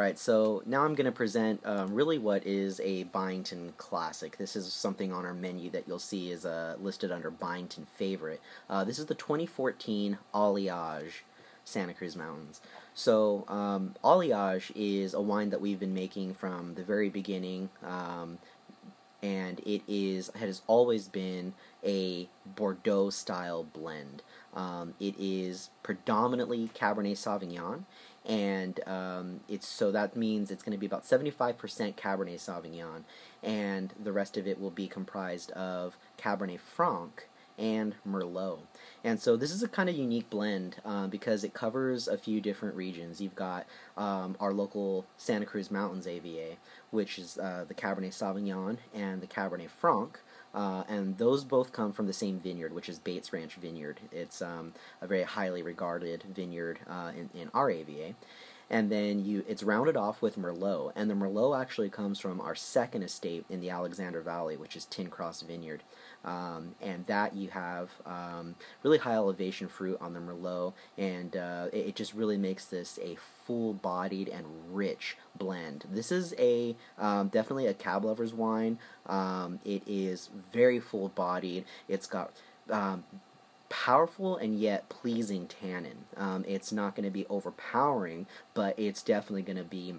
Alright, so now I'm going to present um, really what is a Byington classic. This is something on our menu that you'll see is uh, listed under Byington favorite. Uh, this is the 2014 Alliage Santa Cruz Mountains. So, um, Alliage is a wine that we've been making from the very beginning, um, and it is has always been a Bordeaux style blend. Um, it is predominantly Cabernet Sauvignon and um, it's so that means it's going to be about 75% Cabernet Sauvignon, and the rest of it will be comprised of Cabernet Franc and Merlot. And so this is a kind of unique blend uh, because it covers a few different regions. You've got um, our local Santa Cruz Mountains AVA, which is uh, the Cabernet Sauvignon and the Cabernet Franc, uh, and those both come from the same vineyard, which is Bates Ranch Vineyard. It's um, a very highly regarded vineyard uh, in, in our AVA. And then you, it's rounded off with Merlot, and the Merlot actually comes from our second estate in the Alexander Valley, which is Tin Cross Vineyard. Um, and that you have um, really high elevation fruit on the Merlot, and uh, it, it, just really makes this a full-bodied and rich blend. This is a um, definitely a cab lover's wine. Um, it is very full-bodied. It's got um, powerful and yet pleasing tannin. Um, it's not going to be overpowering, but it's definitely going to be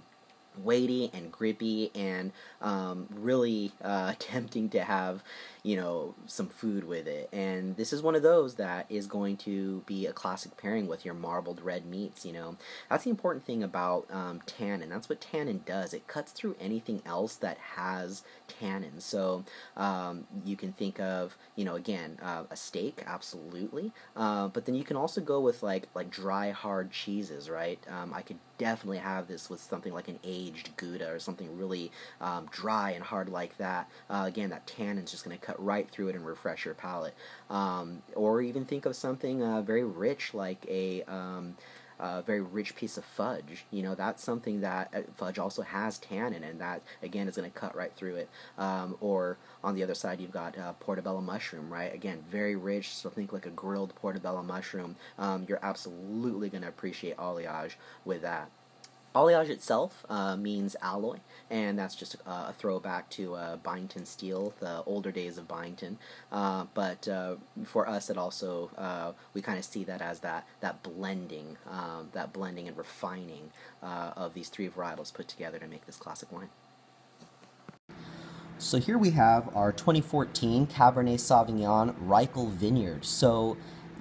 weighty and grippy and um, really uh, tempting to have you know some food with it. And this is one of those that is going to be a classic pairing with your marbled red meats you know. That's the important thing about um, tannin. That's what tannin does. It cuts through anything else that has tannin. So um, you can think of you know again uh, a steak absolutely. Uh, but then you can also go with like like dry hard cheeses right? Um, I could definitely have this with something like an aged Gouda or something really um, dry and hard like that. Uh, again, that tannin's just going to cut right through it and refresh your palate. Um, or even think of something uh, very rich like a um, a very rich piece of fudge. You know, that's something that uh, fudge also has tannin, and that again is going to cut right through it. Um, or on the other side, you've got uh, portobello mushroom, right? Again, very rich. So think like a grilled portobello mushroom. Um, you're absolutely going to appreciate alliage with that. Alliage itself uh, means alloy, and that's just a, a throwback to uh, Byington steel, the older days of Byington. Uh, but uh, for us, it also uh, we kind of see that as that that blending, um, that blending and refining uh, of these three varietals put together to make this classic wine. So here we have our 2014 Cabernet Sauvignon Reichel Vineyard. So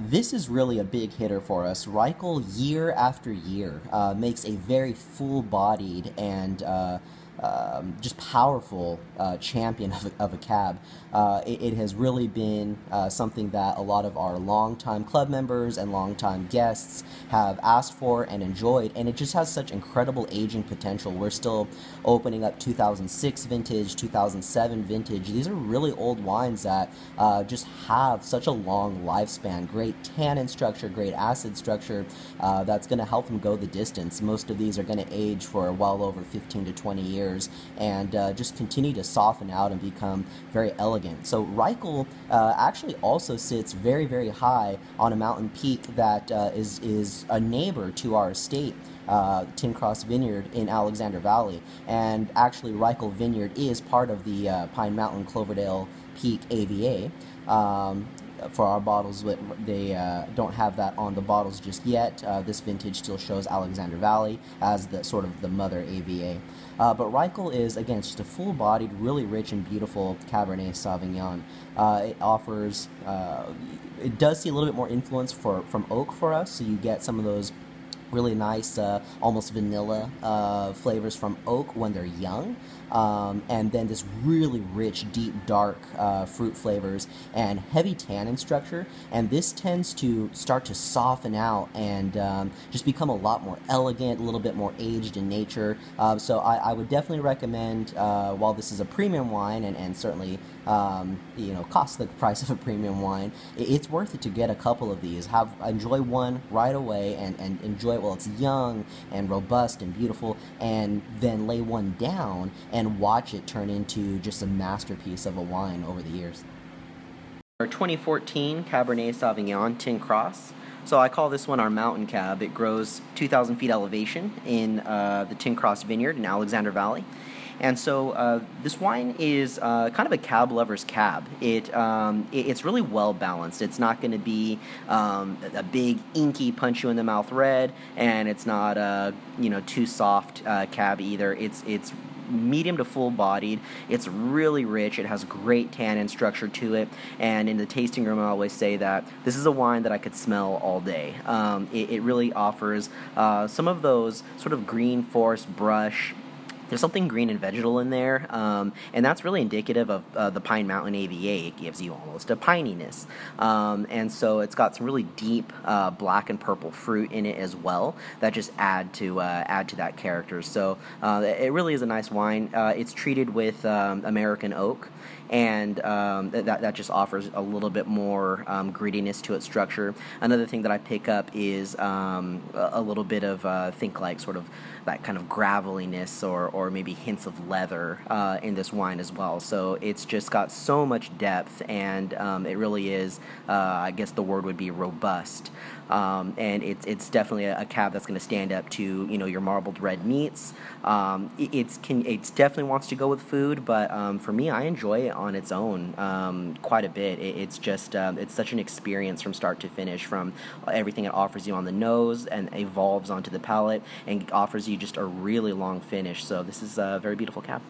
this is really a big hitter for us. Reichel, year after year, uh, makes a very full bodied and uh, um, just powerful uh, champion of a, of a cab. Uh, it, it, has really been uh, something that a lot of our longtime club members and longtime guests have asked for and enjoyed, and it just has such incredible aging potential. We're still opening up 2006 vintage, 2007 vintage. These are really old wines that uh, just have such a long lifespan. Great tannin structure, great acid structure uh, that's going to help them go the distance. Most of these are going to age for well over 15 to 20 years and uh, just continue to soften out and become very elegant. So Reichel uh, actually also sits very, very high on a mountain peak that uh, is is a neighbor to our estate. Uh, Tin Cross Vineyard in Alexander Valley, and actually Reichel Vineyard is part of the uh, Pine Mountain Cloverdale Peak AVA. Um, for our bottles, but they uh, don't have that on the bottles just yet. Uh, this vintage still shows Alexander Valley as the sort of the mother AVA. Uh, but Reichel is, again, just a full-bodied, really rich and beautiful Cabernet Sauvignon. Uh, it offers, uh, it does see a little bit more influence for, from oak for us, so you get some of those really nice, uh, almost vanilla uh, flavors from oak when they're young. Um, and then this really rich, deep, dark uh, fruit flavors and heavy tannin structure. And this tends to start to soften out and um, just become a lot more elegant, a little bit more aged in nature. Uh, so I, I, would definitely recommend, uh, while this is a premium wine and, and certainly um, you know costs the price of a premium wine, it's worth it to get a couple of these. Have enjoy one right away and, and enjoy it while it's young and robust and beautiful, and then lay one down and watch it turn into just a masterpiece of a wine over the years. Our 2014 Cabernet Sauvignon Tin Cross. So I call this one our mountain cab. It grows 2,000 feet elevation in uh, the Tin Cross Vineyard in Alexander Valley. And so uh, this wine is uh, kind of a cab lover's cab. It, um, it it's really well balanced. It's not going to be um, a big inky punch you in the mouth red, and it's not uh, you know too soft uh, cab either. It's it's medium to full bodied. It's really rich. It has great tannin structure to it. And in the tasting room, I always say that this is a wine that I could smell all day. Um, it, it, really offers uh, some of those sort of green forest brush there's something green and vegetal in there, um, and that's really indicative of uh, the Pine Mountain AVA. It gives you almost a pininess, um, and so it's got some really deep uh, black and purple fruit in it as well that just add to uh, add to that character. So uh, it really is a nice wine. Uh, it's treated with um, American oak, and um, that that just offers a little bit more um, grittiness to its structure. Another thing that I pick up is um, a little bit of uh, think like sort of that kind of graveliness or maybe hints of leather uh, in this wine as well. So it's just got so much depth, and um, it really is, uh, I guess the word would be robust. Um, and it's it's definitely a, a cab that's going to stand up to you know your marbled red meats. Um, it, it's can it's definitely wants to go with food, but um, for me, I enjoy it on its own um, quite a bit. It, it's just um, it's such an experience from start to finish, from everything it offers you on the nose and evolves onto the palate and offers you just a really long finish. So this is a very beautiful cab.